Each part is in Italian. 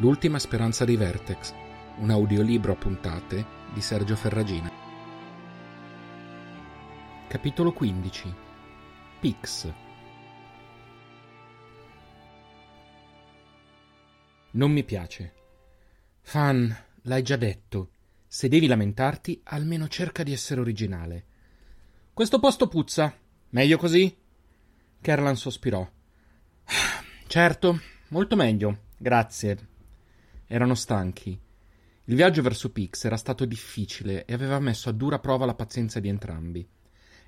L'ultima speranza di Vertex, un audiolibro a puntate di Sergio Ferragina. Capitolo 15 Pix Non mi piace. Fan, l'hai già detto. Se devi lamentarti, almeno cerca di essere originale. Questo posto puzza. Meglio così? Kerlan sospirò. Certo, molto meglio, grazie. Erano stanchi. Il viaggio verso Pix era stato difficile e aveva messo a dura prova la pazienza di entrambi.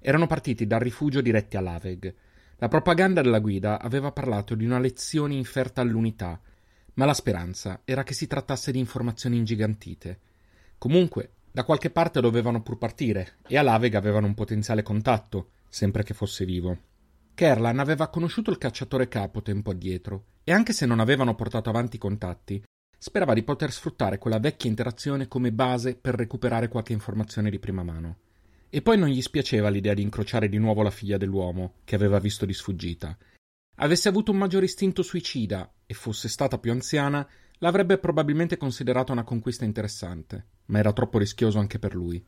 Erano partiti dal rifugio diretti a Laveg. La propaganda della guida aveva parlato di una lezione inferta all'unità, ma la speranza era che si trattasse di informazioni ingigantite. Comunque, da qualche parte dovevano pur partire, e a Laveg avevano un potenziale contatto, sempre che fosse vivo. Kerlan aveva conosciuto il cacciatore capo tempo addietro, e anche se non avevano portato avanti i contatti, sperava di poter sfruttare quella vecchia interazione come base per recuperare qualche informazione di prima mano. E poi non gli spiaceva l'idea di incrociare di nuovo la figlia dell'uomo, che aveva visto di sfuggita. Avesse avuto un maggiore istinto suicida e fosse stata più anziana, l'avrebbe probabilmente considerata una conquista interessante, ma era troppo rischioso anche per lui.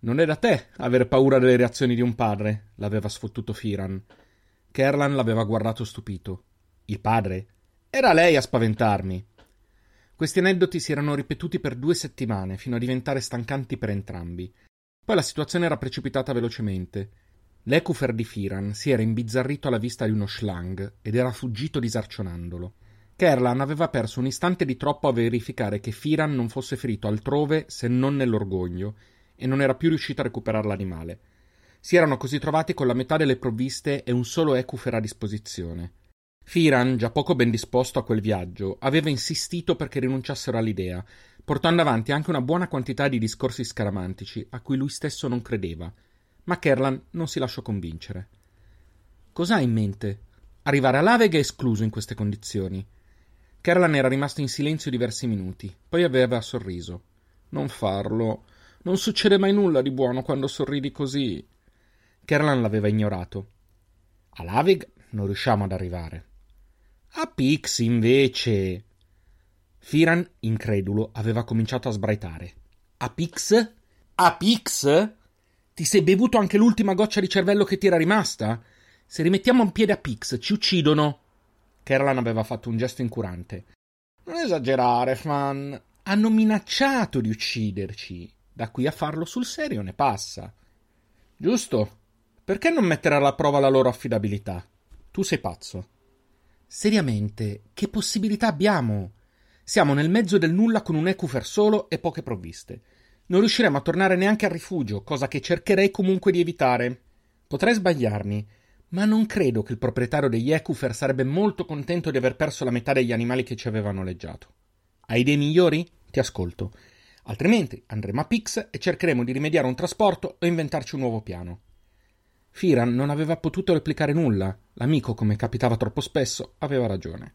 Non è da te avere paura delle reazioni di un padre, l'aveva sfottuto Firan. Kerlan l'aveva guardato stupito. Il padre? Era lei a spaventarmi. Questi aneddoti si erano ripetuti per due settimane, fino a diventare stancanti per entrambi. Poi la situazione era precipitata velocemente. L'Ecufer di Firan si era imbizzarrito alla vista di uno schlang ed era fuggito disarcionandolo. Kerlan aveva perso un istante di troppo a verificare che Firan non fosse ferito altrove se non nell'orgoglio e non era più riuscito a recuperare l'animale. Si erano così trovati con la metà delle provviste e un solo Ecufer a disposizione. Firan, già poco ben disposto a quel viaggio, aveva insistito perché rinunciassero all'idea, portando avanti anche una buona quantità di discorsi scaramantici a cui lui stesso non credeva. Ma Kerlan non si lasciò convincere. Cos'ha in mente? Arrivare a Laveg è escluso in queste condizioni. Kerlan era rimasto in silenzio diversi minuti, poi aveva sorriso. Non farlo. Non succede mai nulla di buono quando sorridi così. Kerlan l'aveva ignorato. A Laveg non riusciamo ad arrivare. A Pix, invece. Firan, incredulo, aveva cominciato a sbraitare. A Pix? A Pix? Ti sei bevuto anche l'ultima goccia di cervello che ti era rimasta? Se rimettiamo un piede a Pix, ci uccidono. Kerlan aveva fatto un gesto incurante. Non esagerare, Fan. Hanno minacciato di ucciderci. Da qui a farlo sul serio ne passa. Giusto? Perché non mettere alla prova la loro affidabilità? Tu sei pazzo. Seriamente, che possibilità abbiamo? Siamo nel mezzo del nulla con un Ecufer solo e poche provviste. Non riusciremo a tornare neanche al rifugio, cosa che cercherei comunque di evitare. Potrei sbagliarmi, ma non credo che il proprietario degli Ecufer sarebbe molto contento di aver perso la metà degli animali che ci aveva noleggiato. Hai idee migliori? Ti ascolto. Altrimenti andremo a Pix e cercheremo di rimediare un trasporto o inventarci un nuovo piano. Firan non aveva potuto replicare nulla. L'amico, come capitava troppo spesso, aveva ragione.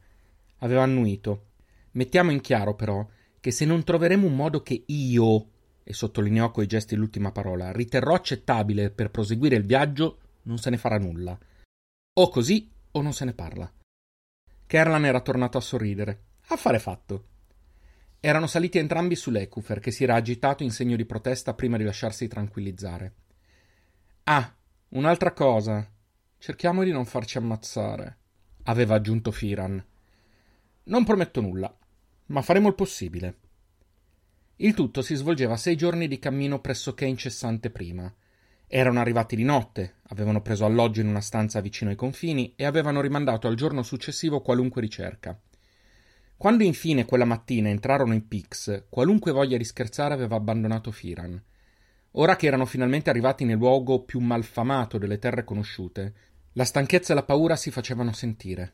Aveva annuito. Mettiamo in chiaro, però, che se non troveremo un modo che io, e sottolineò coi gesti l'ultima parola, riterrò accettabile per proseguire il viaggio, non se ne farà nulla. O così o non se ne parla. Kerlan era tornato a sorridere. Affare fatto. Erano saliti entrambi sull'Ecufer, che si era agitato in segno di protesta prima di lasciarsi tranquillizzare. Ah, un'altra cosa. Cerchiamo di non farci ammazzare, aveva aggiunto Firan. Non prometto nulla, ma faremo il possibile. Il tutto si svolgeva sei giorni di cammino pressoché incessante prima. Erano arrivati di notte, avevano preso alloggio in una stanza vicino ai confini e avevano rimandato al giorno successivo qualunque ricerca. Quando infine quella mattina entrarono in Pix, qualunque voglia di scherzare aveva abbandonato Firan. Ora che erano finalmente arrivati nel luogo più malfamato delle terre conosciute, la stanchezza e la paura si facevano sentire.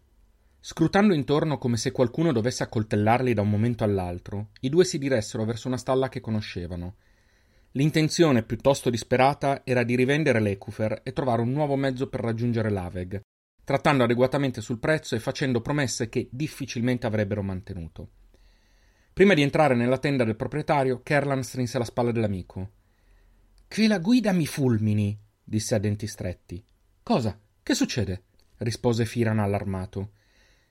Scrutando intorno come se qualcuno dovesse accoltellarli da un momento all'altro, i due si diressero verso una stalla che conoscevano. L'intenzione, piuttosto disperata, era di rivendere l'Ecufer e trovare un nuovo mezzo per raggiungere l'Aveg, trattando adeguatamente sul prezzo e facendo promesse che difficilmente avrebbero mantenuto. Prima di entrare nella tenda del proprietario, Kerlan strinse la spalla dell'amico. Che la guida mi fulmini, disse a denti stretti. Cosa? Che succede? rispose Firan allarmato.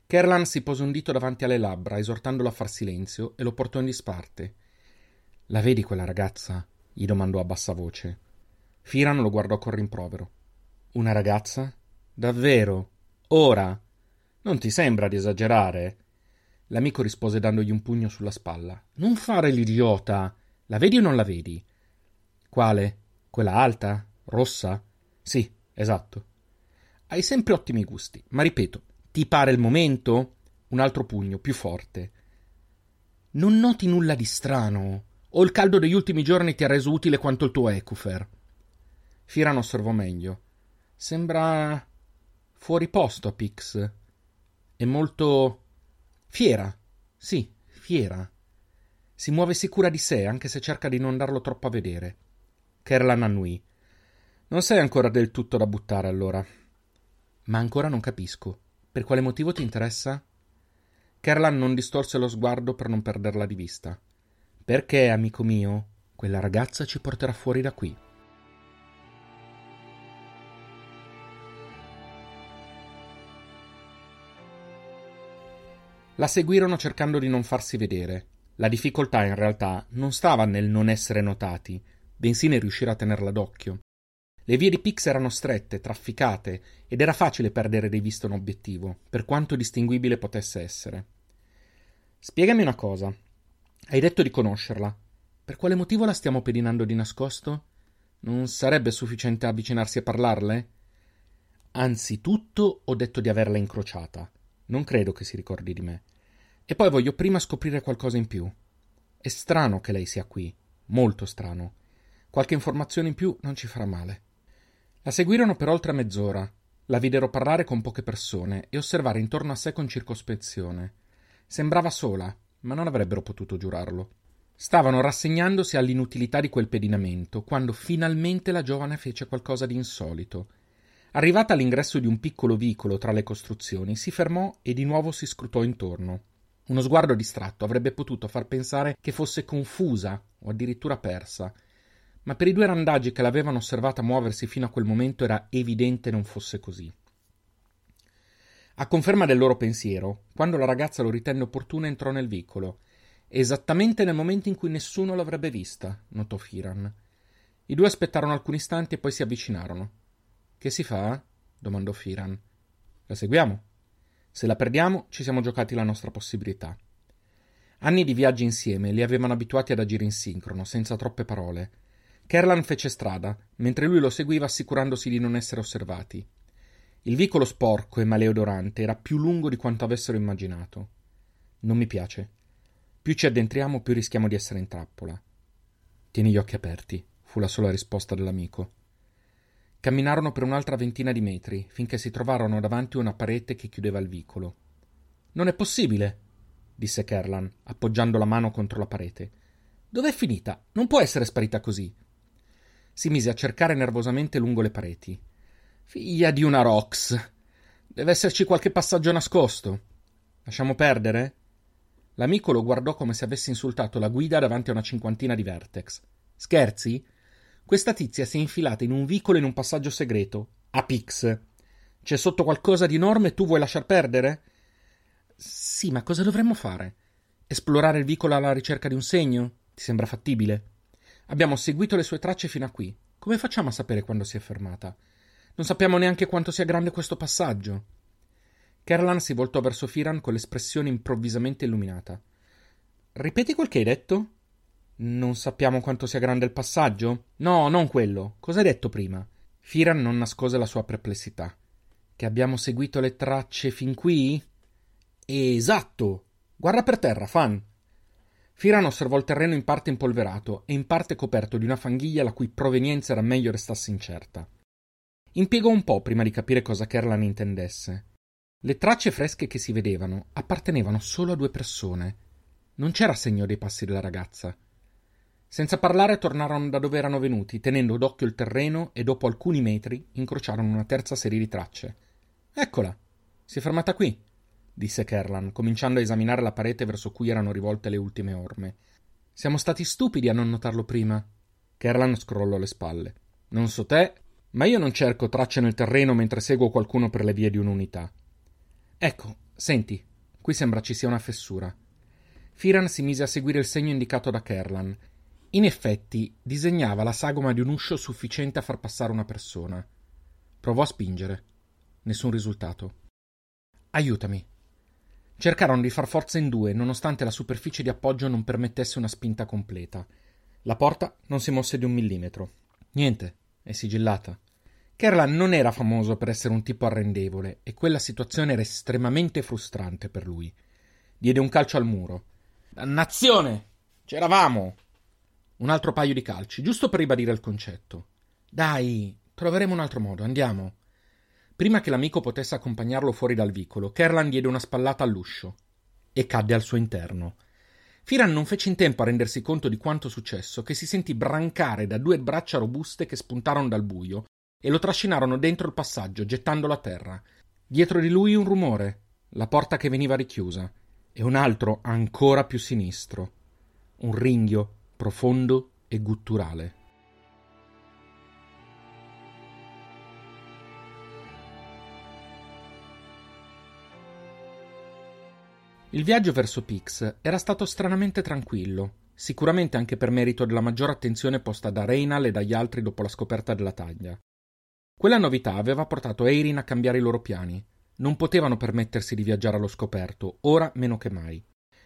Kerlan si pose un dito davanti alle labbra, esortandolo a far silenzio, e lo portò in disparte. La vedi quella ragazza? gli domandò a bassa voce. Firan lo guardò con rimprovero. Una ragazza? Davvero? Ora? Non ti sembra di esagerare? L'amico rispose dandogli un pugno sulla spalla. Non fare l'idiota. La vedi o non la vedi? Quale? Quella alta? Rossa? Sì, esatto. Hai sempre ottimi gusti, ma ripeto, ti pare il momento? Un altro pugno, più forte. Non noti nulla di strano? O il caldo degli ultimi giorni ti ha reso utile quanto il tuo Ecufer? Firan osservò meglio. Sembra fuori posto a Pix. È molto fiera. Sì, fiera. Si muove sicura di sé, anche se cerca di non darlo troppo a vedere. Kerlan annui. Non sei ancora del tutto da buttare, allora. Ma ancora non capisco. Per quale motivo ti interessa? Kerlan non distolse lo sguardo per non perderla di vista. Perché, amico mio, quella ragazza ci porterà fuori da qui. La seguirono cercando di non farsi vedere. La difficoltà in realtà non stava nel non essere notati, bensì nel riuscire a tenerla d'occhio. Le vie di Pix erano strette, trafficate, ed era facile perdere di vista un obiettivo, per quanto distinguibile potesse essere. Spiegami una cosa. Hai detto di conoscerla. Per quale motivo la stiamo pedinando di nascosto? Non sarebbe sufficiente avvicinarsi a parlarle? Anzitutto ho detto di averla incrociata. Non credo che si ricordi di me. E poi voglio prima scoprire qualcosa in più. È strano che lei sia qui, molto strano. Qualche informazione in più non ci farà male. La seguirono per oltre mezz'ora. La videro parlare con poche persone e osservare intorno a sé con circospezione. Sembrava sola, ma non avrebbero potuto giurarlo. Stavano rassegnandosi all'inutilità di quel pedinamento, quando finalmente la giovane fece qualcosa di insolito. Arrivata all'ingresso di un piccolo vicolo tra le costruzioni, si fermò e di nuovo si scrutò intorno. Uno sguardo distratto avrebbe potuto far pensare che fosse confusa o addirittura persa, ma per i due randaggi che l'avevano osservata muoversi fino a quel momento era evidente non fosse così. A conferma del loro pensiero, quando la ragazza lo ritenne opportuno entrò nel vicolo, esattamente nel momento in cui nessuno l'avrebbe vista, notò Firan. I due aspettarono alcuni istanti e poi si avvicinarono. Che si fa? domandò Firan. La seguiamo. Se la perdiamo, ci siamo giocati la nostra possibilità. Anni di viaggi insieme li avevano abituati ad agire in sincrono, senza troppe parole. Kerlan fece strada, mentre lui lo seguiva assicurandosi di non essere osservati. Il vicolo sporco e maleodorante era più lungo di quanto avessero immaginato. Non mi piace. Più ci addentriamo, più rischiamo di essere in trappola. Tieni gli occhi aperti, fu la sola risposta dell'amico. Camminarono per un'altra ventina di metri, finché si trovarono davanti a una parete che chiudeva il vicolo. Non è possibile, disse Kerlan, appoggiando la mano contro la parete. Dov'è finita? Non può essere sparita così. Si mise a cercare nervosamente lungo le pareti. Figlia di una Rox. Deve esserci qualche passaggio nascosto. Lasciamo perdere? L'amico lo guardò come se avesse insultato la guida davanti a una cinquantina di vertex. Scherzi? Questa tizia si è infilata in un vicolo in un passaggio segreto. A Pix. C'è sotto qualcosa di enorme e tu vuoi lasciar perdere? Sì, ma cosa dovremmo fare? Esplorare il vicolo alla ricerca di un segno? Ti sembra fattibile? Abbiamo seguito le sue tracce fino a qui. Come facciamo a sapere quando si è fermata? Non sappiamo neanche quanto sia grande questo passaggio. Kerlan si voltò verso Firan con l'espressione improvvisamente illuminata. Ripeti quel che hai detto? Non sappiamo quanto sia grande il passaggio? No, non quello. Cosa hai detto prima? Firan non nascose la sua perplessità. Che abbiamo seguito le tracce fin qui? Esatto! Guarda per terra, Fan. Firan osservò il terreno in parte impolverato e in parte coperto di una fanghiglia la cui provenienza era meglio restasse incerta. Impiegò un po' prima di capire cosa Kerlan intendesse. Le tracce fresche che si vedevano appartenevano solo a due persone. Non c'era segno dei passi della ragazza. Senza parlare tornarono da dove erano venuti, tenendo d'occhio il terreno e dopo alcuni metri incrociarono una terza serie di tracce. Eccola! Si è fermata qui, disse Kerlan, cominciando a esaminare la parete verso cui erano rivolte le ultime orme. Siamo stati stupidi a non notarlo prima. Kerlan scrollò le spalle. Non so te, ma io non cerco tracce nel terreno mentre seguo qualcuno per le vie di un'unità. Ecco, Senti, qui sembra ci sia una fessura. Firan si mise a seguire il segno indicato da Kerlan. In effetti, disegnava la sagoma di un uscio sufficiente a far passare una persona. Provò a spingere. Nessun risultato. Aiutami. Cercarono di far forza in due, nonostante la superficie di appoggio non permettesse una spinta completa. La porta non si mosse di un millimetro. Niente, è sigillata. Kerlan non era famoso per essere un tipo arrendevole e quella situazione era estremamente frustrante per lui. Diede un calcio al muro. Dannazione! C'eravamo! Un altro paio di calci, giusto per ribadire il concetto. Dai, troveremo un altro modo, andiamo. Prima che l'amico potesse accompagnarlo fuori dal vicolo, Kerlan diede una spallata all'uscio e cadde al suo interno. Firan non fece in tempo a rendersi conto di quanto successo che si sentì brancare da due braccia robuste che spuntarono dal buio e lo trascinarono dentro il passaggio, gettandolo a terra. Dietro di lui un rumore, la porta che veniva richiusa, e un altro ancora più sinistro, un ringhio profondo e gutturale. Il viaggio verso Pix era stato stranamente tranquillo, sicuramente anche per merito della maggiore attenzione posta da Reynal e dagli altri dopo la scoperta della taglia. Quella novità aveva portato Eirin a cambiare i loro piani. Non potevano permettersi di viaggiare allo scoperto, ora meno che mai.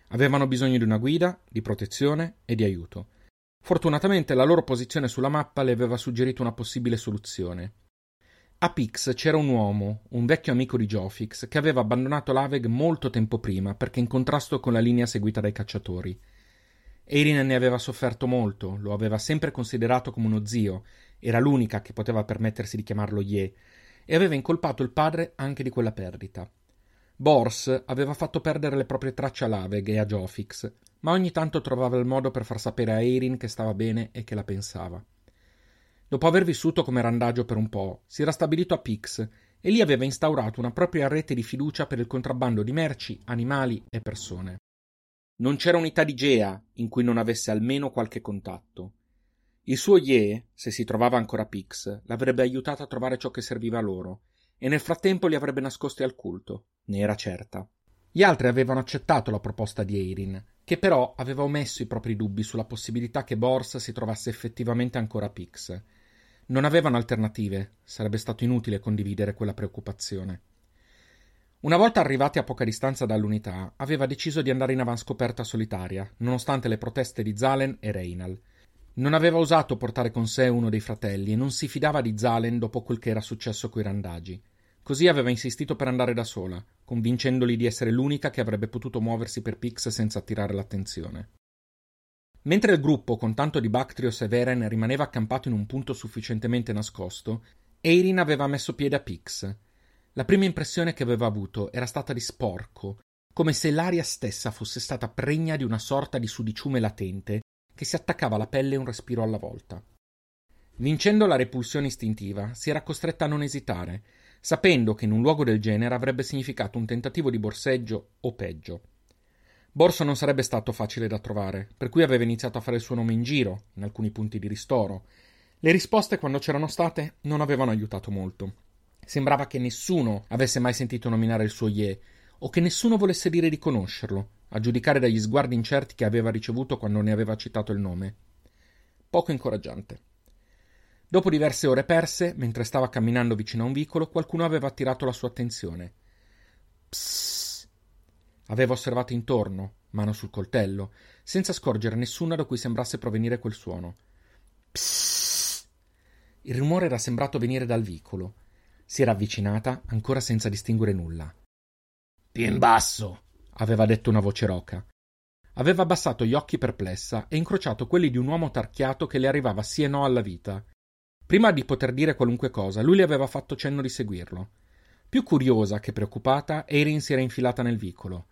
Avevano bisogno di una guida, di protezione e di aiuto. Fortunatamente la loro posizione sulla mappa le aveva suggerito una possibile soluzione. A Pix c'era un uomo, un vecchio amico di Jofix, che aveva abbandonato l'Aveg molto tempo prima perché in contrasto con la linea seguita dai cacciatori. Eirin ne aveva sofferto molto, lo aveva sempre considerato come uno zio era l'unica che poteva permettersi di chiamarlo Ye, e aveva incolpato il padre anche di quella perdita. Bors aveva fatto perdere le proprie tracce a Laveg e a Jofix, ma ogni tanto trovava il modo per far sapere a Eirin che stava bene e che la pensava. Dopo aver vissuto come randagio per un po', si era stabilito a Pix e lì aveva instaurato una propria rete di fiducia per il contrabbando di merci, animali e persone. Non c'era unità di Gea in cui non avesse almeno qualche contatto. Il suo Ye, se si trovava ancora Pix, l'avrebbe aiutato a trovare ciò che serviva loro, e nel frattempo li avrebbe nascosti al culto, ne era certa. Gli altri avevano accettato la proposta di Eirin, che però aveva omesso i propri dubbi sulla possibilità che Bors si trovasse effettivamente ancora Pix. Non avevano alternative, sarebbe stato inutile condividere quella preoccupazione. Una volta arrivati a poca distanza dall'unità, aveva deciso di andare in avanscoperta solitaria, nonostante le proteste di Zalen e Reinal. Non aveva osato portare con sé uno dei fratelli e non si fidava di Zalen dopo quel che era successo coi randagi. Così aveva insistito per andare da sola, convincendoli di essere l'unica che avrebbe potuto muoversi per Pix senza attirare l'attenzione. Mentre il gruppo, con tanto di Bactrios e Veren, rimaneva accampato in un punto sufficientemente nascosto, Eirin aveva messo piede a Pix. La prima impressione che aveva avuto era stata di sporco, come se l'aria stessa fosse stata pregna di una sorta di sudiciume latente che si attaccava alla pelle un respiro alla volta. Vincendo la repulsione istintiva, si era costretta a non esitare, sapendo che in un luogo del genere avrebbe significato un tentativo di borseggio o peggio. Borso non sarebbe stato facile da trovare, per cui aveva iniziato a fare il suo nome in giro, in alcuni punti di ristoro. Le risposte, quando c'erano state, non avevano aiutato molto. Sembrava che nessuno avesse mai sentito nominare il suo Ye, o che nessuno volesse dire di conoscerlo, a giudicare dagli sguardi incerti che aveva ricevuto quando ne aveva citato il nome. Poco incoraggiante. Dopo diverse ore perse, mentre stava camminando vicino a un vicolo, qualcuno aveva attirato la sua attenzione. Psst. Aveva osservato intorno, mano sul coltello, senza scorgere nessuno da cui sembrasse provenire quel suono. Psst. Il rumore era sembrato venire dal vicolo. Si era avvicinata, ancora senza distinguere nulla. Più in basso, aveva detto una voce roca. Aveva abbassato gli occhi perplessa e incrociato quelli di un uomo tarchiato che le arrivava sì e no alla vita. Prima di poter dire qualunque cosa, lui le aveva fatto cenno di seguirlo. Più curiosa che preoccupata, Erin si era infilata nel vicolo.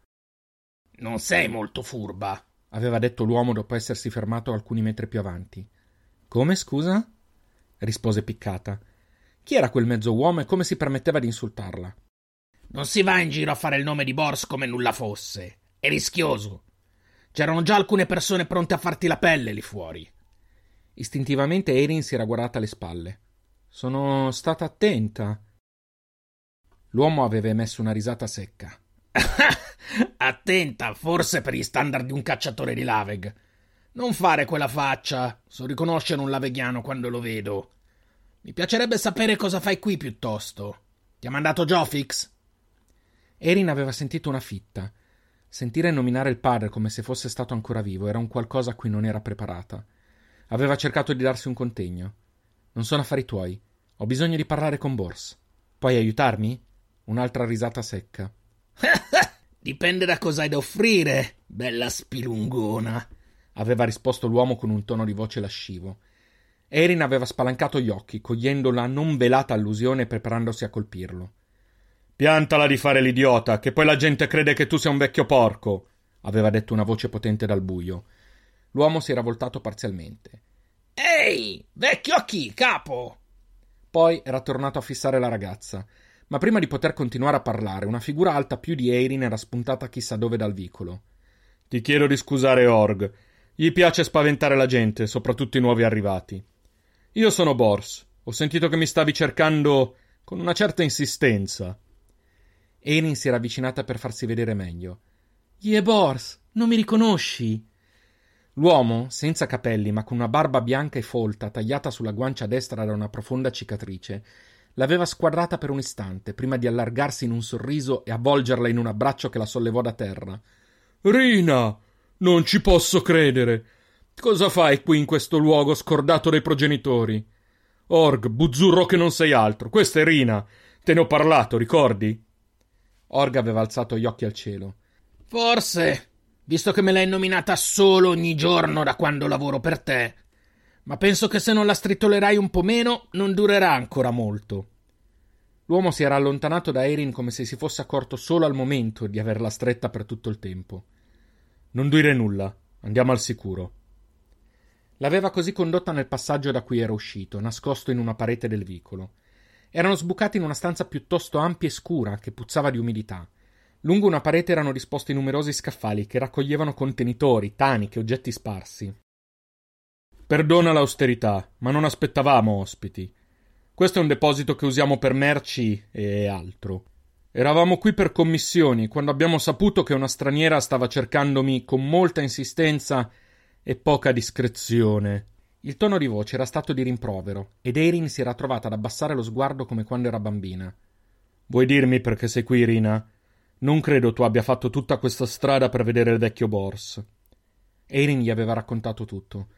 Non sei molto furba, aveva detto l'uomo dopo essersi fermato alcuni metri più avanti. Come, scusa? rispose piccata. Chi era quel mezzo uomo e come si permetteva di insultarla? Non si va in giro a fare il nome di Bors come nulla fosse. È rischioso. C'erano già alcune persone pronte a farti la pelle lì fuori. Istintivamente Erin si era guardata alle spalle. Sono stata attenta. L'uomo aveva emesso una risata secca. Attenta, forse per gli standard di un cacciatore di Laveg. Non fare quella faccia. So riconoscere un laveghiano quando lo vedo. Mi piacerebbe sapere cosa fai qui piuttosto. Ti ha mandato Jofix? Erin aveva sentito una fitta. Sentire nominare il padre come se fosse stato ancora vivo era un qualcosa a cui non era preparata. Aveva cercato di darsi un contegno. Non sono affari tuoi. Ho bisogno di parlare con Bors. Puoi aiutarmi? Un'altra risata secca. Dipende da cosa hai da offrire, bella spilungona, aveva risposto l'uomo con un tono di voce lascivo. Erin aveva spalancato gli occhi, cogliendo la non velata allusione e preparandosi a colpirlo. Piantala di fare l'idiota, che poi la gente crede che tu sia un vecchio porco, aveva detto una voce potente dal buio. L'uomo si era voltato parzialmente. Ehi, vecchio chi, capo? Poi era tornato a fissare la ragazza, ma prima di poter continuare a parlare, una figura alta più di Eirin era spuntata chissà dove dal vicolo. Ti chiedo di scusare Org. Gli piace spaventare la gente, soprattutto i nuovi arrivati. Io sono Bors. Ho sentito che mi stavi cercando con una certa insistenza. Eirin si era avvicinata per farsi vedere meglio. Ye Bors, non mi riconosci? L'uomo, senza capelli ma con una barba bianca e folta tagliata sulla guancia destra da una profonda cicatrice, L'aveva squadrata per un istante, prima di allargarsi in un sorriso e avvolgerla in un abbraccio che la sollevò da terra. Rina! Non ci posso credere! Cosa fai qui in questo luogo scordato dai progenitori? Org, buzzurro che non sei altro. Questa è Rina. Te ne ho parlato, ricordi? Org aveva alzato gli occhi al cielo. Forse, visto che me l'hai nominata solo ogni giorno da quando lavoro per te, ma penso che se non la strittolerai un po' meno, non durerà ancora molto. L'uomo si era allontanato da Erin come se si fosse accorto solo al momento di averla stretta per tutto il tempo. Non dire nulla, andiamo al sicuro. L'aveva così condotta nel passaggio da cui era uscito, nascosto in una parete del vicolo. Erano sbucati in una stanza piuttosto ampia e scura, che puzzava di umidità. Lungo una parete erano disposti numerosi scaffali che raccoglievano contenitori, taniche, oggetti sparsi. Perdona l'austerità, ma non aspettavamo ospiti. Questo è un deposito che usiamo per merci e altro. Eravamo qui per commissioni quando abbiamo saputo che una straniera stava cercandomi con molta insistenza e poca discrezione. Il tono di voce era stato di rimprovero ed Erin si era trovata ad abbassare lo sguardo come quando era bambina. Vuoi dirmi perché sei qui, Rina? Non credo tu abbia fatto tutta questa strada per vedere il vecchio Bors. Erin gli aveva raccontato tutto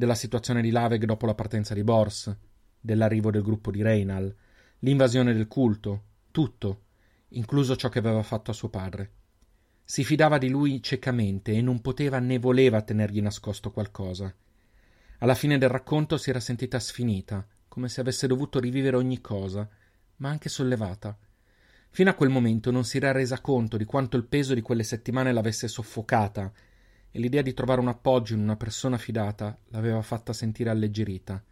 della situazione di Laveg dopo la partenza di Bors, dell'arrivo del gruppo di Reynal, l'invasione del culto, tutto, incluso ciò che aveva fatto a suo padre. Si fidava di lui ciecamente e non poteva né voleva tenergli nascosto qualcosa. Alla fine del racconto si era sentita sfinita, come se avesse dovuto rivivere ogni cosa, ma anche sollevata. Fino a quel momento non si era resa conto di quanto il peso di quelle settimane l'avesse soffocata e l'idea di trovare un appoggio in una persona fidata l'aveva fatta sentire alleggerita.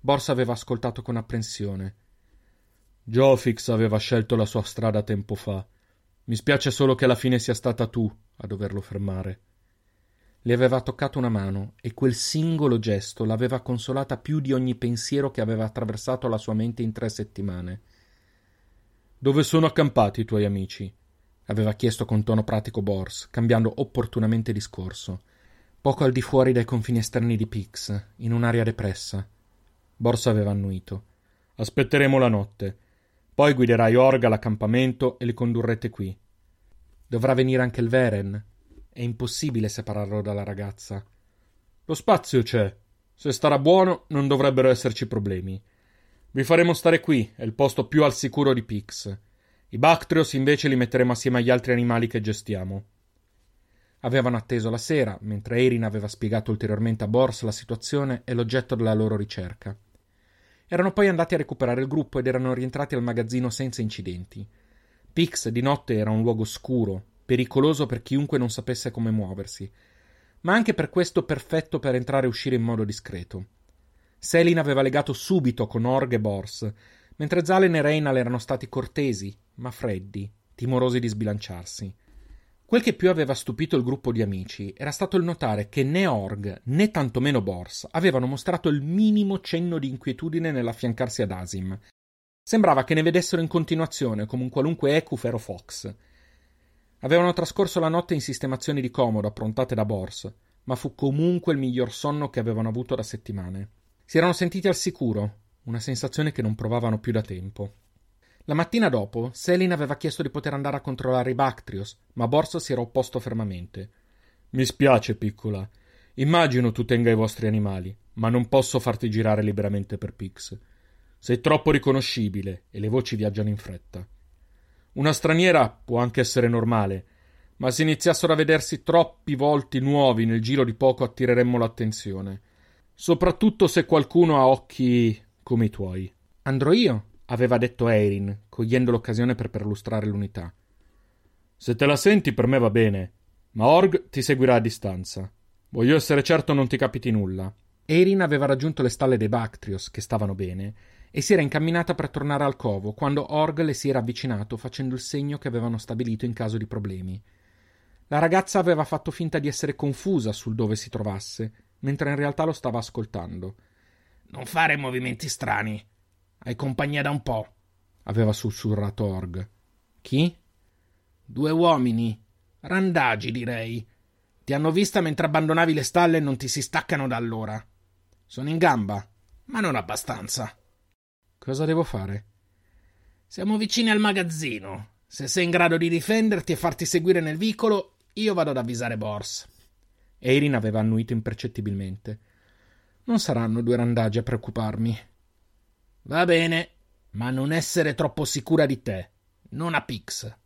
Borsa aveva ascoltato con apprensione. Jofix aveva scelto la sua strada tempo fa. Mi spiace solo che alla fine sia stata tu a doverlo fermare. Le aveva toccato una mano e quel singolo gesto l'aveva consolata più di ogni pensiero che aveva attraversato la sua mente in tre settimane. Dove sono accampati i tuoi amici? Aveva chiesto con tono pratico Bors, cambiando opportunamente discorso. Poco al di fuori dai confini esterni di Pix, in un'area depressa. Bors aveva annuito. Aspetteremo la notte. Poi guiderai Orga all'accampamento e li condurrete qui. Dovrà venire anche il Veren. È impossibile separarlo dalla ragazza. Lo spazio c'è. Se starà buono, non dovrebbero esserci problemi. Vi faremo stare qui, è il posto più al sicuro di Pix. I Bactrios invece li metteremo assieme agli altri animali che gestiamo. Avevano atteso la sera, mentre Erin aveva spiegato ulteriormente a Bors la situazione e l'oggetto della loro ricerca. Erano poi andati a recuperare il gruppo ed erano rientrati al magazzino senza incidenti. Pix di notte era un luogo scuro, pericoloso per chiunque non sapesse come muoversi, ma anche per questo perfetto per entrare e uscire in modo discreto. Selin aveva legato subito con Org e Bors, mentre Zalen e Reinal erano stati cortesi, ma freddi, timorosi di sbilanciarsi. Quel che più aveva stupito il gruppo di amici era stato il notare che né Org né tantomeno Bors avevano mostrato il minimo cenno di inquietudine nell'affiancarsi ad Asim. Sembrava che ne vedessero in continuazione come un qualunque Ecufer o Fox. Avevano trascorso la notte in sistemazioni di comodo approntate da Bors, ma fu comunque il miglior sonno che avevano avuto da settimane. Si erano sentiti al sicuro, una sensazione che non provavano più da tempo. La mattina dopo, Selin aveva chiesto di poter andare a controllare i Bactrios, ma Bors si era opposto fermamente. Mi spiace, piccola. Immagino tu tenga i vostri animali, ma non posso farti girare liberamente per Pix. Sei troppo riconoscibile e le voci viaggiano in fretta. Una straniera può anche essere normale, ma se iniziassero a vedersi troppi volti nuovi nel giro di poco attireremmo l'attenzione. Soprattutto se qualcuno ha occhi come i tuoi. Andrò io, aveva detto Eirin, cogliendo l'occasione per perlustrare l'unità. Se te la senti, per me va bene, ma Org ti seguirà a distanza. Voglio essere certo non ti capiti nulla. Eirin aveva raggiunto le stalle dei Bactrios, che stavano bene, e si era incamminata per tornare al covo quando Org le si era avvicinato facendo il segno che avevano stabilito in caso di problemi. La ragazza aveva fatto finta di essere confusa sul dove si trovasse, mentre in realtà lo stava ascoltando. Non fare movimenti strani. Hai compagnia da un po', aveva sussurrato Org. Chi? Due uomini. Randagi, direi. Ti hanno vista mentre abbandonavi le stalle e non ti si staccano da allora. Sono in gamba, ma non abbastanza. Cosa devo fare? Siamo vicini al magazzino. Se sei in grado di difenderti e farti seguire nel vicolo, io vado ad avvisare Bors. Eirin aveva annuito impercettibilmente. Non saranno due randagi a preoccuparmi. Va bene, ma non essere troppo sicura di te. Non a Pix.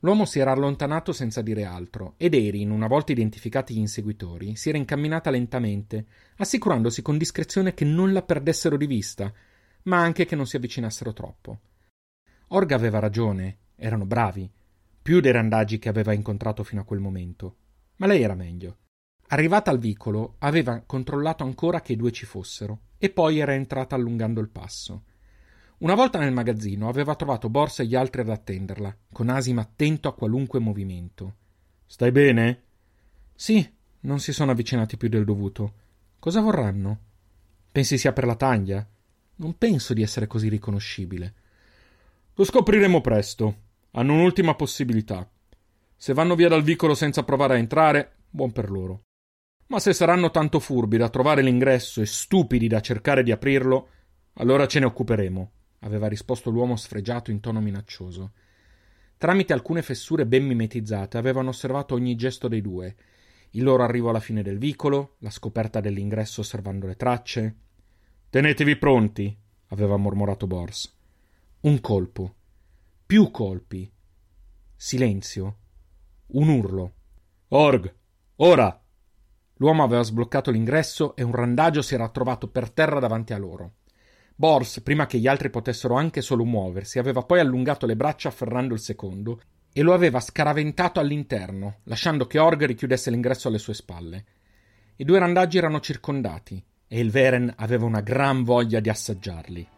L'uomo si era allontanato senza dire altro, ed Erin, una volta identificati gli inseguitori, si era incamminata lentamente, assicurandosi con discrezione che non la perdessero di vista, ma anche che non si avvicinassero troppo. Orga aveva ragione, erano bravi, più dei randagi che aveva incontrato fino a quel momento. Ma lei era meglio. Arrivata al vicolo, aveva controllato ancora che i due ci fossero, e poi era entrata allungando il passo. Una volta nel magazzino aveva trovato Borsa e gli altri ad attenderla, con Asim attento a qualunque movimento. Stai bene? Sì, non si sono avvicinati più del dovuto. Cosa vorranno? Pensi sia per la taglia? Non penso di essere così riconoscibile. Lo scopriremo presto. Hanno un'ultima possibilità. Se vanno via dal vicolo senza provare a entrare, buon per loro. Ma se saranno tanto furbi da trovare l'ingresso e stupidi da cercare di aprirlo, allora ce ne occuperemo aveva risposto l'uomo sfregiato in tono minaccioso. Tramite alcune fessure ben mimetizzate avevano osservato ogni gesto dei due, il loro arrivo alla fine del vicolo, la scoperta dell'ingresso osservando le tracce. Tenetevi pronti, aveva mormorato Bors. Un colpo. Più colpi. Silenzio. Un urlo. Org, ora! L'uomo aveva sbloccato l'ingresso e un randagio si era trovato per terra davanti a loro. Bors, prima che gli altri potessero anche solo muoversi, aveva poi allungato le braccia afferrando il secondo e lo aveva scaraventato all'interno, lasciando che Org richiudesse l'ingresso alle sue spalle. I due randaggi erano circondati e il Veren aveva una gran voglia di assaggiarli.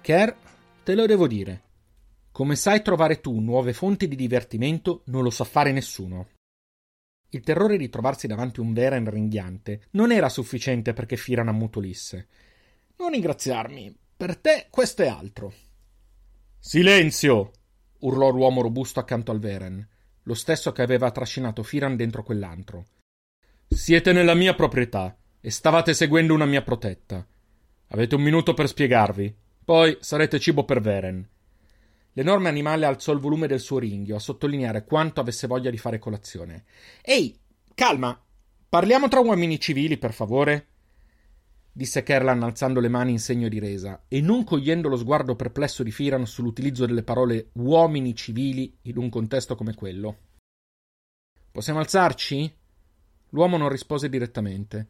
Kerr, te lo devo dire. Come sai trovare tu nuove fonti di divertimento, non lo sa fare nessuno. Il terrore di trovarsi davanti un Veren ringhiante non era sufficiente perché Firan ammutolisse. Non ringraziarmi, per te questo è altro. Silenzio! urlò l'uomo robusto accanto al Veren, lo stesso che aveva trascinato Firan dentro quell'antro. Siete nella mia proprietà e stavate seguendo una mia protetta. Avete un minuto per spiegarvi, poi sarete cibo per Veren. L'enorme animale alzò il volume del suo ringhio a sottolineare quanto avesse voglia di fare colazione. Ehi, calma! Parliamo tra uomini civili, per favore? disse Kerlan alzando le mani in segno di resa e non cogliendo lo sguardo perplesso di Firan sull'utilizzo delle parole uomini civili in un contesto come quello. Possiamo alzarci? L'uomo non rispose direttamente.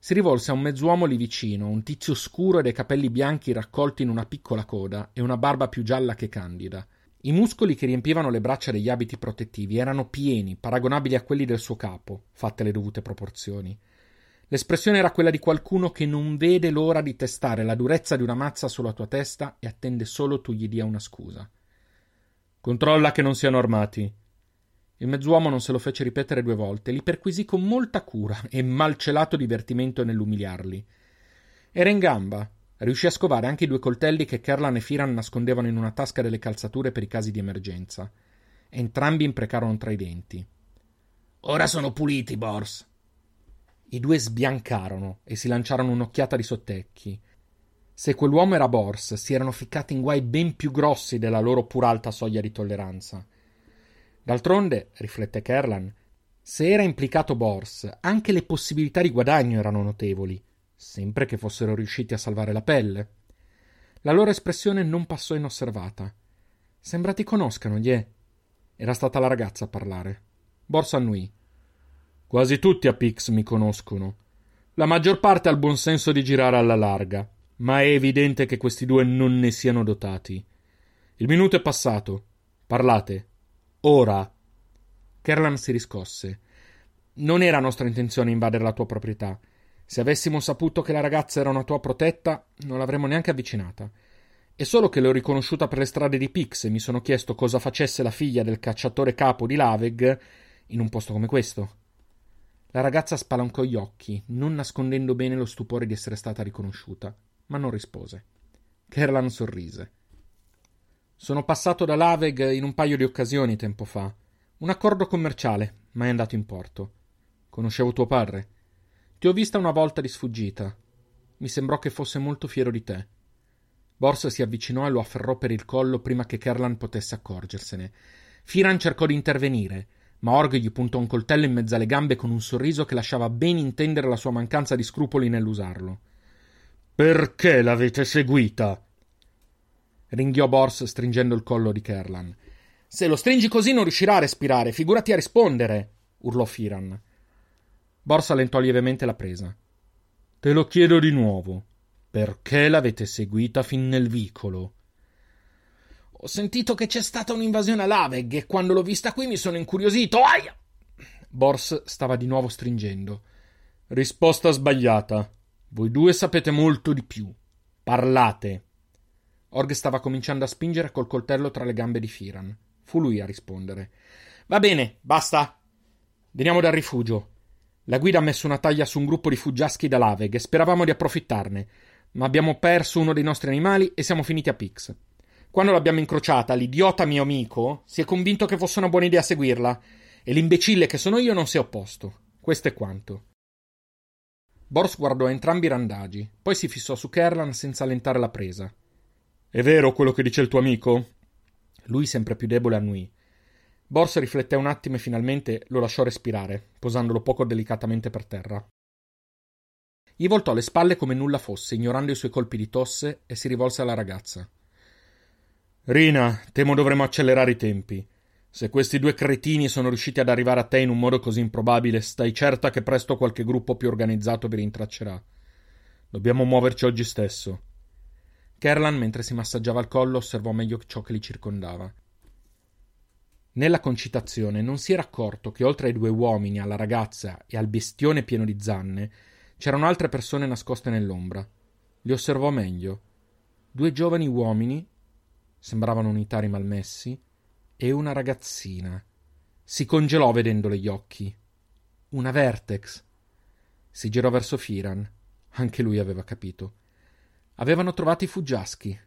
Si rivolse a un mezz'uomo lì vicino, un tizio scuro e dai capelli bianchi raccolti in una piccola coda e una barba più gialla che candida. I muscoli che riempivano le braccia degli abiti protettivi erano pieni, paragonabili a quelli del suo capo, fatte le dovute proporzioni. L'espressione era quella di qualcuno che non vede l'ora di testare la durezza di una mazza sulla tua testa e attende solo tu gli dia una scusa. Controlla che non siano armati, il mezz'uomo non se lo fece ripetere due volte, li perquisì con molta cura e malcelato divertimento nell'umiliarli. Era in gamba. Riuscì a scovare anche i due coltelli che Kerlan e Firan nascondevano in una tasca delle calzature per i casi di emergenza. Entrambi imprecarono tra i denti. Ora sono puliti, Bors. I due sbiancarono e si lanciarono un'occhiata di sottecchi. Se quell'uomo era Bors, si erano ficcati in guai ben più grossi della loro pur alta soglia di tolleranza. D'altronde, riflette Kerlan, se era implicato Bors, anche le possibilità di guadagno erano notevoli, sempre che fossero riusciti a salvare la pelle. La loro espressione non passò inosservata. Sembra ti conoscano, gli è. Era stata la ragazza a parlare. Bors annui. Quasi tutti a Pix mi conoscono. La maggior parte ha il buon senso di girare alla larga ma è evidente che questi due non ne siano dotati. Il minuto è passato. Parlate. Ora. Kerlan si riscosse. Non era nostra intenzione invadere la tua proprietà. Se avessimo saputo che la ragazza era una tua protetta, non l'avremmo neanche avvicinata. È solo che l'ho riconosciuta per le strade di Pix e mi sono chiesto cosa facesse la figlia del cacciatore capo di Laveg in un posto come questo. La ragazza spalancò gli occhi, non nascondendo bene lo stupore di essere stata riconosciuta ma non rispose. Kerlan sorrise. Sono passato da Laveg in un paio di occasioni tempo fa. Un accordo commerciale, ma è andato in porto. Conoscevo tuo padre. Ti ho vista una volta di sfuggita. Mi sembrò che fosse molto fiero di te. Bors si avvicinò e lo afferrò per il collo prima che Kerlan potesse accorgersene. Firan cercò di intervenire, ma Org gli puntò un coltello in mezzo alle gambe con un sorriso che lasciava ben intendere la sua mancanza di scrupoli nell'usarlo. Perché l'avete seguita? Ringhiò Bors stringendo il collo di Kerlan. Se lo stringi così non riuscirà a respirare, figurati a rispondere, urlò Firan. Bors allentò lievemente la presa. Te lo chiedo di nuovo. Perché l'avete seguita fin nel vicolo? Ho sentito che c'è stata un'invasione a Laveg e quando l'ho vista qui mi sono incuriosito. Aia! Bors stava di nuovo stringendo. Risposta sbagliata. Voi due sapete molto di più. Parlate. Org stava cominciando a spingere col coltello tra le gambe di Firan. Fu lui a rispondere. Va bene, basta. Veniamo dal rifugio. La guida ha messo una taglia su un gruppo di fuggiaschi da Laveg e speravamo di approfittarne, ma abbiamo perso uno dei nostri animali e siamo finiti a Pix. Quando l'abbiamo incrociata, l'idiota mio amico si è convinto che fosse una buona idea seguirla, e l'imbecille che sono io non si è opposto. Questo è quanto. Bors guardò entrambi i randagi, poi si fissò su Kerlan senza allentare la presa. È vero quello che dice il tuo amico? Lui, sempre più debole, annui. Bors rifletté un attimo e finalmente lo lasciò respirare, posandolo poco delicatamente per terra. Gli voltò le spalle come nulla fosse, ignorando i suoi colpi di tosse, e si rivolse alla ragazza. Rina, temo dovremo accelerare i tempi. Se questi due cretini sono riusciti ad arrivare a te in un modo così improbabile, stai certa che presto qualche gruppo più organizzato vi rintraccerà. Dobbiamo muoverci oggi stesso. Kerlan, mentre si massaggiava il collo, osservò meglio ciò che li circondava. Nella concitazione non si era accorto che oltre ai due uomini, alla ragazza e al bestione pieno di zanne, c'erano altre persone nascoste nell'ombra. Li osservò meglio. Due giovani uomini, sembravano unitari malmessi, e una ragazzina. Si congelò vedendole gli occhi. Una Vertex. Si girò verso Firan. Anche lui aveva capito. Avevano trovato i fuggiaschi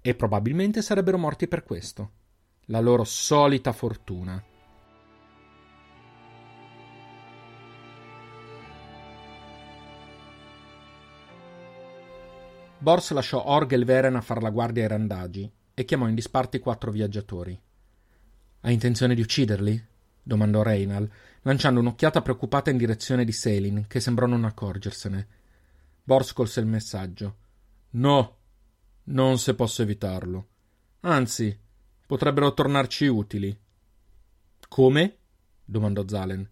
e probabilmente sarebbero morti per questo. La loro solita fortuna. Bors lasciò Orgel Veren a far la guardia ai randagi e chiamò in disparte i quattro viaggiatori. Ha intenzione di ucciderli? domandò Reynal, lanciando un'occhiata preoccupata in direzione di Selin, che sembrò non accorgersene. Bors colse il messaggio. No, non se posso evitarlo. Anzi, potrebbero tornarci utili. Come? domandò Zalen.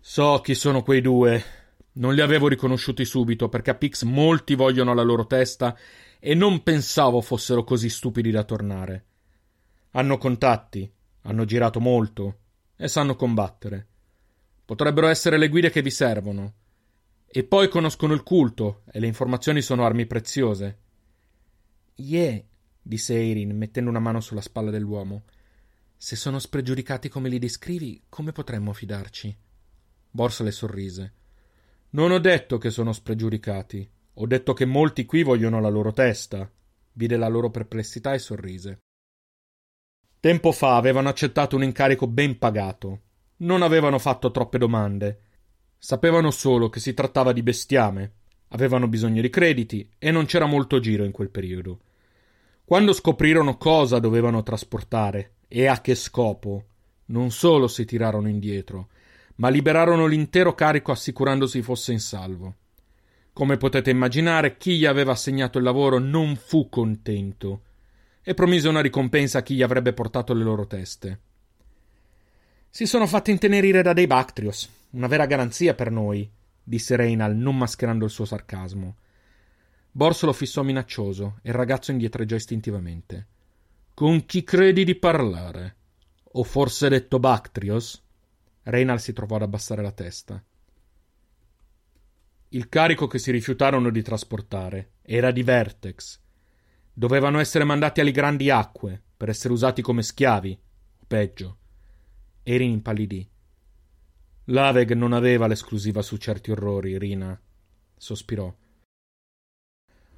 So chi sono quei due. Non li avevo riconosciuti subito perché a Pix molti vogliono la loro testa e non pensavo fossero così stupidi da tornare. Hanno contatti, hanno girato molto e sanno combattere. Potrebbero essere le guide che vi servono. E poi conoscono il culto e le informazioni sono armi preziose. Yeah, disse Eirin, mettendo una mano sulla spalla dell'uomo. Se sono spregiudicati come li descrivi, come potremmo fidarci? Borsa le sorrise. Non ho detto che sono spregiudicati. Ho detto che molti qui vogliono la loro testa. Vide la loro perplessità e sorrise. Tempo fa avevano accettato un incarico ben pagato. Non avevano fatto troppe domande. Sapevano solo che si trattava di bestiame. Avevano bisogno di crediti e non c'era molto giro in quel periodo. Quando scoprirono cosa dovevano trasportare e a che scopo, non solo si tirarono indietro, ma liberarono l'intero carico assicurandosi fosse in salvo. Come potete immaginare, chi gli aveva assegnato il lavoro non fu contento e promise una ricompensa a chi gli avrebbe portato le loro teste. Si sono fatti intenerire da dei Bactrios, una vera garanzia per noi, disse Reynal, non mascherando il suo sarcasmo. Borso lo fissò minaccioso e il ragazzo indietreggiò istintivamente. Con chi credi di parlare? O forse detto Bactrios? Reynal si trovò ad abbassare la testa. Il carico che si rifiutarono di trasportare era di Vertex. Dovevano essere mandati alle grandi acque per essere usati come schiavi, o peggio. Erin impallidì. L'Aveg non aveva l'esclusiva su certi orrori, Rina. Sospirò.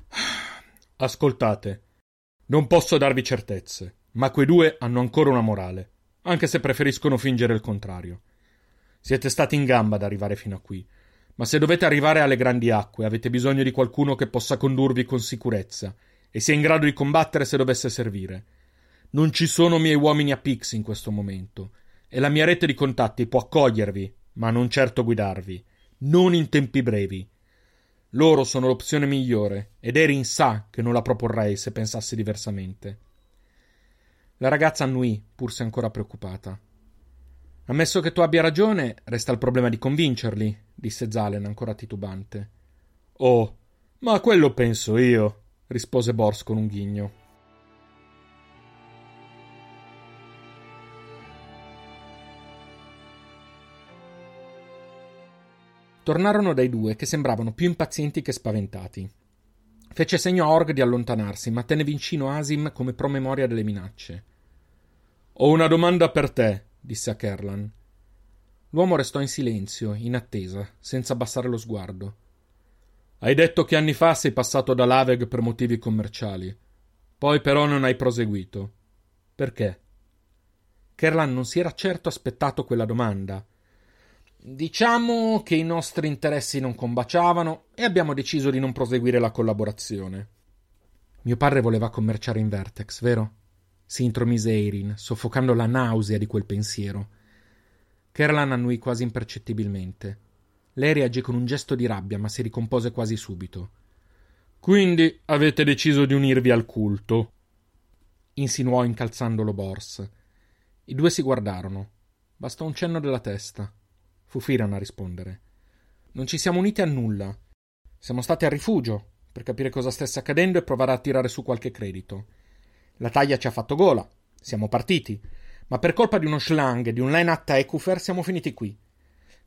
Ascoltate, non posso darvi certezze, ma quei due hanno ancora una morale, anche se preferiscono fingere il contrario. Siete stati in gamba ad arrivare fino a qui, ma se dovete arrivare alle grandi acque avete bisogno di qualcuno che possa condurvi con sicurezza e sia in grado di combattere se dovesse servire. Non ci sono miei uomini a Pix in questo momento, e la mia rete di contatti può accogliervi, ma non certo guidarvi, non in tempi brevi. Loro sono l'opzione migliore, ed Erin sa che non la proporrei se pensasse diversamente. La ragazza annui, pur se ancora preoccupata. Ammesso che tu abbia ragione, resta il problema di convincerli, disse Zalen, ancora titubante. Oh, ma quello penso io, rispose Bors con un ghigno. Tornarono dai due, che sembravano più impazienti che spaventati. Fece segno a Org di allontanarsi, ma tenne vicino Asim come promemoria delle minacce. Ho una domanda per te, disse a Kerlan. L'uomo restò in silenzio, in attesa, senza abbassare lo sguardo. Hai detto che anni fa sei passato da Laveg per motivi commerciali. Poi però non hai proseguito. Perché? Kerlan non si era certo aspettato quella domanda, Diciamo che i nostri interessi non combaciavano e abbiamo deciso di non proseguire la collaborazione. Mio padre voleva commerciare in Vertex, vero? Si intromise Erin, soffocando la nausea di quel pensiero. Kerlan annui quasi impercettibilmente. Lei reagì con un gesto di rabbia, ma si ricompose quasi subito. Quindi avete deciso di unirvi al culto? insinuò incalzandolo Bors. I due si guardarono. Bastò un cenno della testa. Fu Firan a rispondere. Non ci siamo uniti a nulla. Siamo stati a rifugio per capire cosa stesse accadendo e provare a tirare su qualche credito. La taglia ci ha fatto gola. Siamo partiti. Ma per colpa di uno schlang di un Leinat Ekufer siamo finiti qui.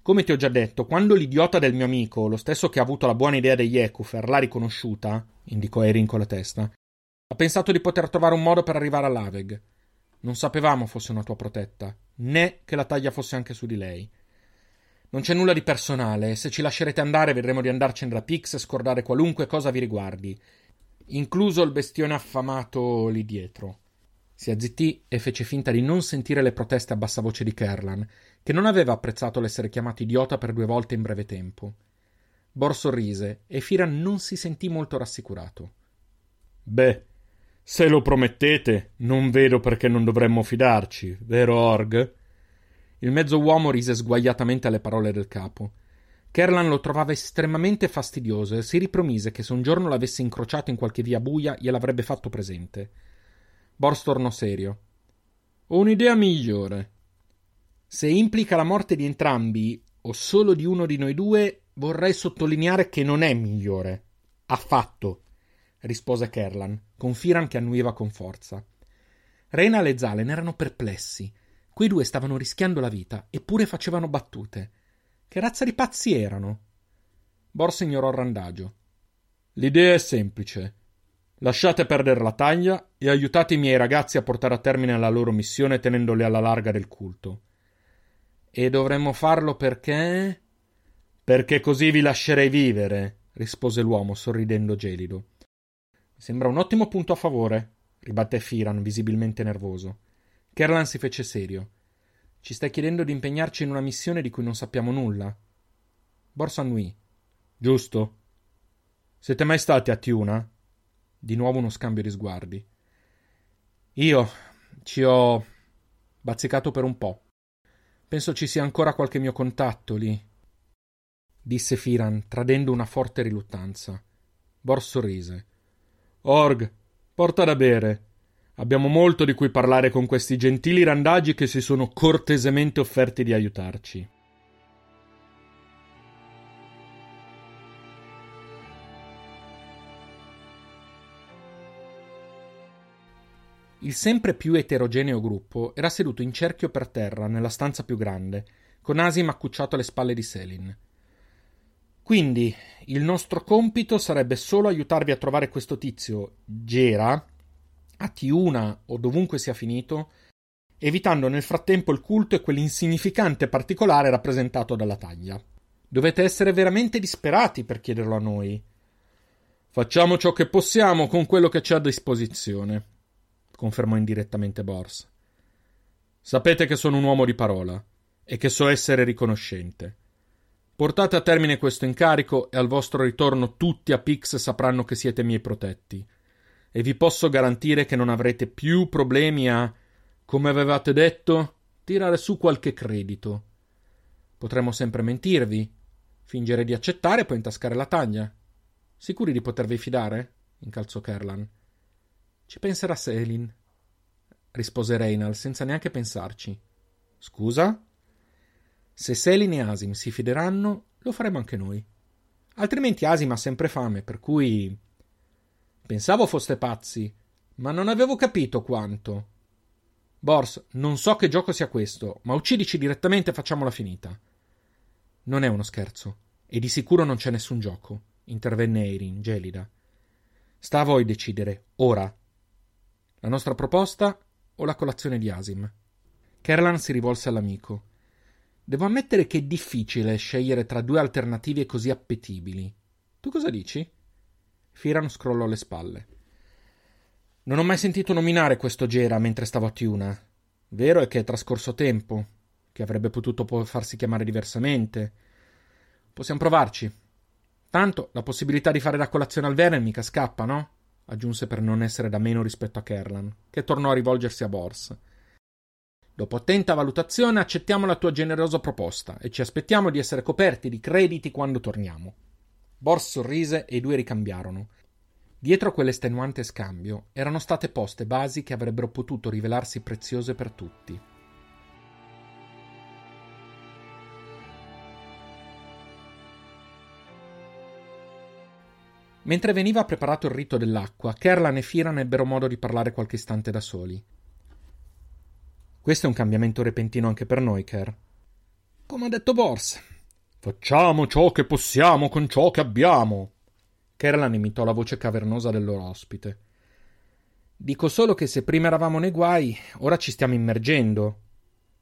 Come ti ho già detto, quando l'idiota del mio amico, lo stesso che ha avuto la buona idea degli Ekufer, l'ha riconosciuta, indicò Erin con la testa, ha pensato di poter trovare un modo per arrivare all'Aveg. Non sapevamo fosse una tua protetta, né che la taglia fosse anche su di lei. Non c'è nulla di personale, se ci lascerete andare vedremo di andarcene da Pix e scordare qualunque cosa vi riguardi, incluso il bestione affamato lì dietro. Si azzittì e fece finta di non sentire le proteste a bassa voce di Kerlan, che non aveva apprezzato l'essere chiamato idiota per due volte in breve tempo. Bor sorrise e Firan non si sentì molto rassicurato. Beh, se lo promettete, non vedo perché non dovremmo fidarci, vero Org? Il mezzo uomo rise sguaiatamente alle parole del capo. Kerlan lo trovava estremamente fastidioso e si ripromise che se un giorno l'avesse incrociato in qualche via buia gliel'avrebbe fatto presente. Bors tornò serio. Ho un'idea migliore. Se implica la morte di entrambi, o solo di uno di noi due, vorrei sottolineare che non è migliore. Affatto, rispose Kerlan, con Firan che annuiva con forza. Rena e Zalen erano perplessi. Quei due stavano rischiando la vita, eppure facevano battute. Che razza di pazzi erano? Borsa ignorò il randagio. L'idea è semplice. Lasciate perdere la taglia e aiutate i miei ragazzi a portare a termine la loro missione tenendoli alla larga del culto. E dovremmo farlo perché? Perché così vi lascerei vivere, rispose l'uomo, sorridendo gelido. Sembra un ottimo punto a favore, ribatté Firan, visibilmente nervoso. Kerlan si fece serio. Ci stai chiedendo di impegnarci in una missione di cui non sappiamo nulla? Borsa annui. Giusto? Siete mai stati a Tiuna? Di nuovo uno scambio di sguardi. Io ci ho bazzicato per un po'. Penso ci sia ancora qualche mio contatto lì, disse Firan, tradendo una forte riluttanza. Bor sorrise. Org, porta da bere. Abbiamo molto di cui parlare con questi gentili randagi che si sono cortesemente offerti di aiutarci. Il sempre più eterogeneo gruppo era seduto in cerchio per terra nella stanza più grande, con Asim accucciato alle spalle di Selin. Quindi il nostro compito sarebbe solo aiutarvi a trovare questo tizio, Gera, a Tiuna o dovunque sia finito, evitando nel frattempo il culto e quell'insignificante particolare rappresentato dalla taglia. Dovete essere veramente disperati per chiederlo a noi. Facciamo ciò che possiamo con quello che c'è a disposizione confermò indirettamente Bors. Sapete che sono un uomo di parola e che so essere riconoscente. Portate a termine questo incarico e al vostro ritorno tutti a Pix sapranno che siete miei protetti. E vi posso garantire che non avrete più problemi a, come avevate detto, tirare su qualche credito. Potremmo sempre mentirvi, fingere di accettare e poi intascare la taglia. Sicuri di potervi fidare? incalzò Kerlan. Ci penserà Selin, rispose Reynal senza neanche pensarci. Scusa? Se Selin e Asim si fideranno, lo faremo anche noi. Altrimenti Asim ha sempre fame, per cui. Pensavo foste pazzi, ma non avevo capito quanto. Bors, non so che gioco sia questo, ma uccidici direttamente e facciamola finita. Non è uno scherzo, e di sicuro non c'è nessun gioco, intervenne Eirin, gelida. Sta a voi decidere, ora, la nostra proposta o la colazione di Asim? Kerlan si rivolse all'amico. Devo ammettere che è difficile scegliere tra due alternative così appetibili. Tu cosa dici? Firan scrollò le spalle. Non ho mai sentito nominare questo Gera mentre stavo a Tiuna. Vero è che è trascorso tempo, che avrebbe potuto farsi chiamare diversamente. Possiamo provarci. Tanto la possibilità di fare la colazione al Veren mica scappa, no? aggiunse per non essere da meno rispetto a Kerlan, che tornò a rivolgersi a Bors. Dopo attenta valutazione accettiamo la tua generosa proposta e ci aspettiamo di essere coperti di crediti quando torniamo. Bors sorrise e i due ricambiarono. Dietro quell'estenuante scambio erano state poste basi che avrebbero potuto rivelarsi preziose per tutti. Mentre veniva preparato il rito dell'acqua, Kerlan e Firan ebbero modo di parlare qualche istante da soli. Questo è un cambiamento repentino anche per noi, Ker. Come ha detto Bors. Facciamo ciò che possiamo con ciò che abbiamo. Kerlan imitò la voce cavernosa del loro ospite. Dico solo che se prima eravamo nei guai, ora ci stiamo immergendo.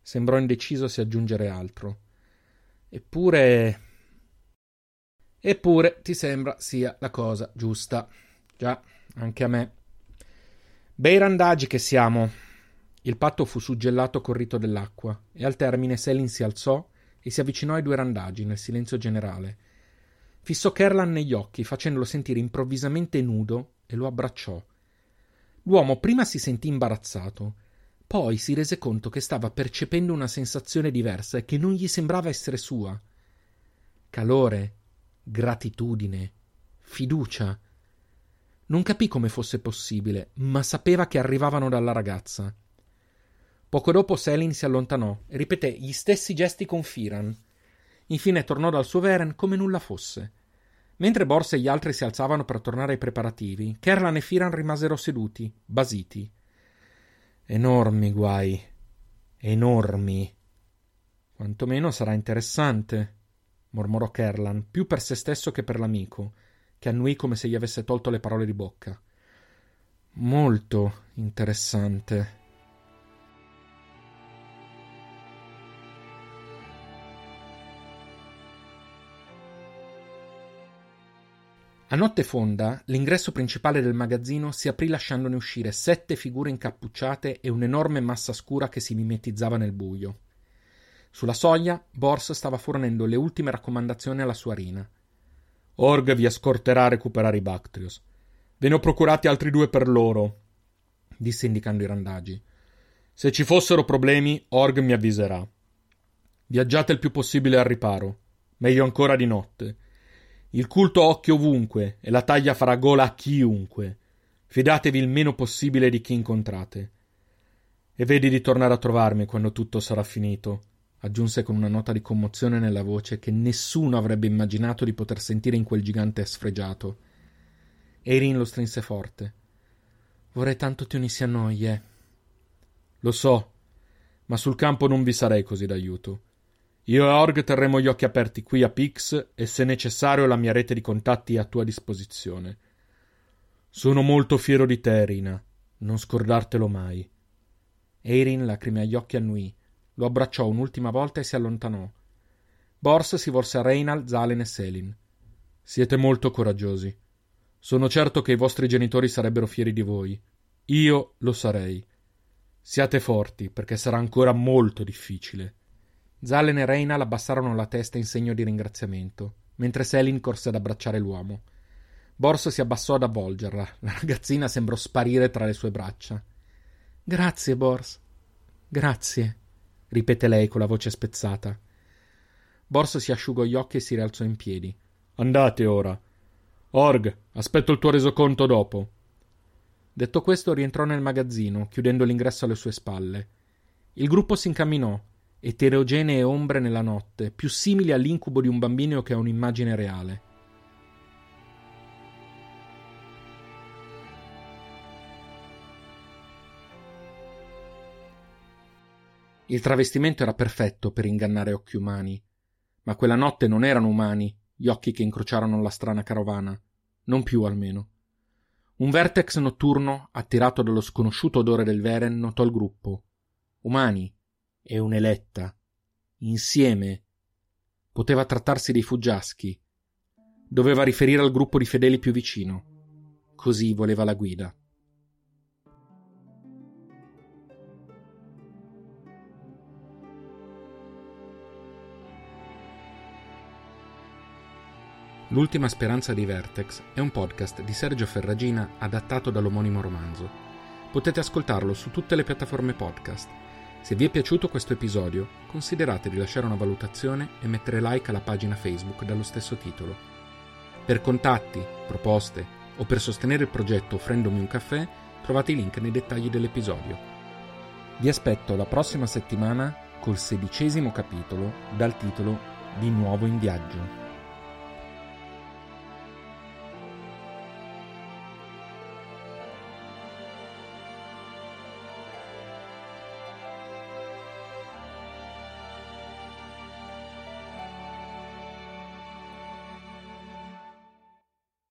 Sembrò indeciso aggiungere altro. Eppure Eppure ti sembra sia la cosa giusta. Già, anche a me. Bei randagi che siamo. Il patto fu suggellato col rito dell'acqua, e al termine Selin si alzò e si avvicinò ai due randagi nel silenzio generale. Fissò Kerlan negli occhi, facendolo sentire improvvisamente nudo, e lo abbracciò. L'uomo prima si sentì imbarazzato, poi si rese conto che stava percependo una sensazione diversa e che non gli sembrava essere sua. Calore, gratitudine, fiducia. Non capì come fosse possibile, ma sapeva che arrivavano dalla ragazza. Poco dopo Selin si allontanò e ripeté gli stessi gesti con Firan. Infine tornò dal suo Veren come nulla fosse. Mentre Bors e gli altri si alzavano per tornare ai preparativi, Kerlan e Firan rimasero seduti, basiti. Enormi guai. Enormi. Quantomeno sarà interessante mormorò Kerlan, più per se stesso che per l'amico, che annuì come se gli avesse tolto le parole di bocca. Molto interessante. A notte fonda, l'ingresso principale del magazzino si aprì lasciandone uscire sette figure incappucciate e un'enorme massa scura che si mimetizzava nel buio. Sulla soglia, Bors stava fornendo le ultime raccomandazioni alla sua Rina. Org vi ascorterà a recuperare i Bactrios. Ve ne ho procurati altri due per loro, disse indicando i randagi. Se ci fossero problemi, Org mi avviserà. Viaggiate il più possibile al riparo, meglio ancora di notte. Il culto occhio ovunque e la taglia farà gola a chiunque. Fidatevi il meno possibile di chi incontrate. E vedi di tornare a trovarmi quando tutto sarà finito, aggiunse con una nota di commozione nella voce che nessuno avrebbe immaginato di poter sentire in quel gigante sfregiato. Erin lo strinse forte. Vorrei tanto ti unissi a noi, eh. Lo so, ma sul campo non vi sarei così d'aiuto. Io e Org terremo gli occhi aperti qui a Pix e se necessario la mia rete di contatti è a tua disposizione. Sono molto fiero di te, Rina. Non scordartelo mai. Erin, lacrime agli occhi, annui. Lo abbracciò un'ultima volta e si allontanò. Bors si volse a Reinald, Zalen e Selin. Siete molto coraggiosi. Sono certo che i vostri genitori sarebbero fieri di voi. Io lo sarei. Siate forti, perché sarà ancora molto difficile. Zalen e Reinal abbassarono la testa in segno di ringraziamento, mentre Selin corse ad abbracciare l'uomo. Bors si abbassò ad avvolgerla. La ragazzina sembrò sparire tra le sue braccia. Grazie, Bors. Grazie, ripete lei con la voce spezzata. Bors si asciugò gli occhi e si rialzò in piedi. Andate ora. Org, aspetto il tuo resoconto dopo. Detto questo, rientrò nel magazzino, chiudendo l'ingresso alle sue spalle. Il gruppo si incamminò, eterogenee ombre nella notte, più simili all'incubo di un bambino che a un'immagine reale. Il travestimento era perfetto per ingannare occhi umani, ma quella notte non erano umani gli occhi che incrociarono la strana carovana, non più almeno. Un vertex notturno, attirato dallo sconosciuto odore del Veren, notò il gruppo. Umani, e un'eletta. Insieme. Poteva trattarsi dei fuggiaschi. Doveva riferire al gruppo di fedeli più vicino. Così voleva la guida. L'ultima speranza di Vertex è un podcast di Sergio Ferragina adattato dall'omonimo romanzo. Potete ascoltarlo su tutte le piattaforme podcast se vi è piaciuto questo episodio, considerate di lasciare una valutazione e mettere like alla pagina Facebook dallo stesso titolo. Per contatti, proposte o per sostenere il progetto offrendomi un caffè, trovate i link nei dettagli dell'episodio. Vi aspetto la prossima settimana col sedicesimo capitolo dal titolo Di nuovo in viaggio.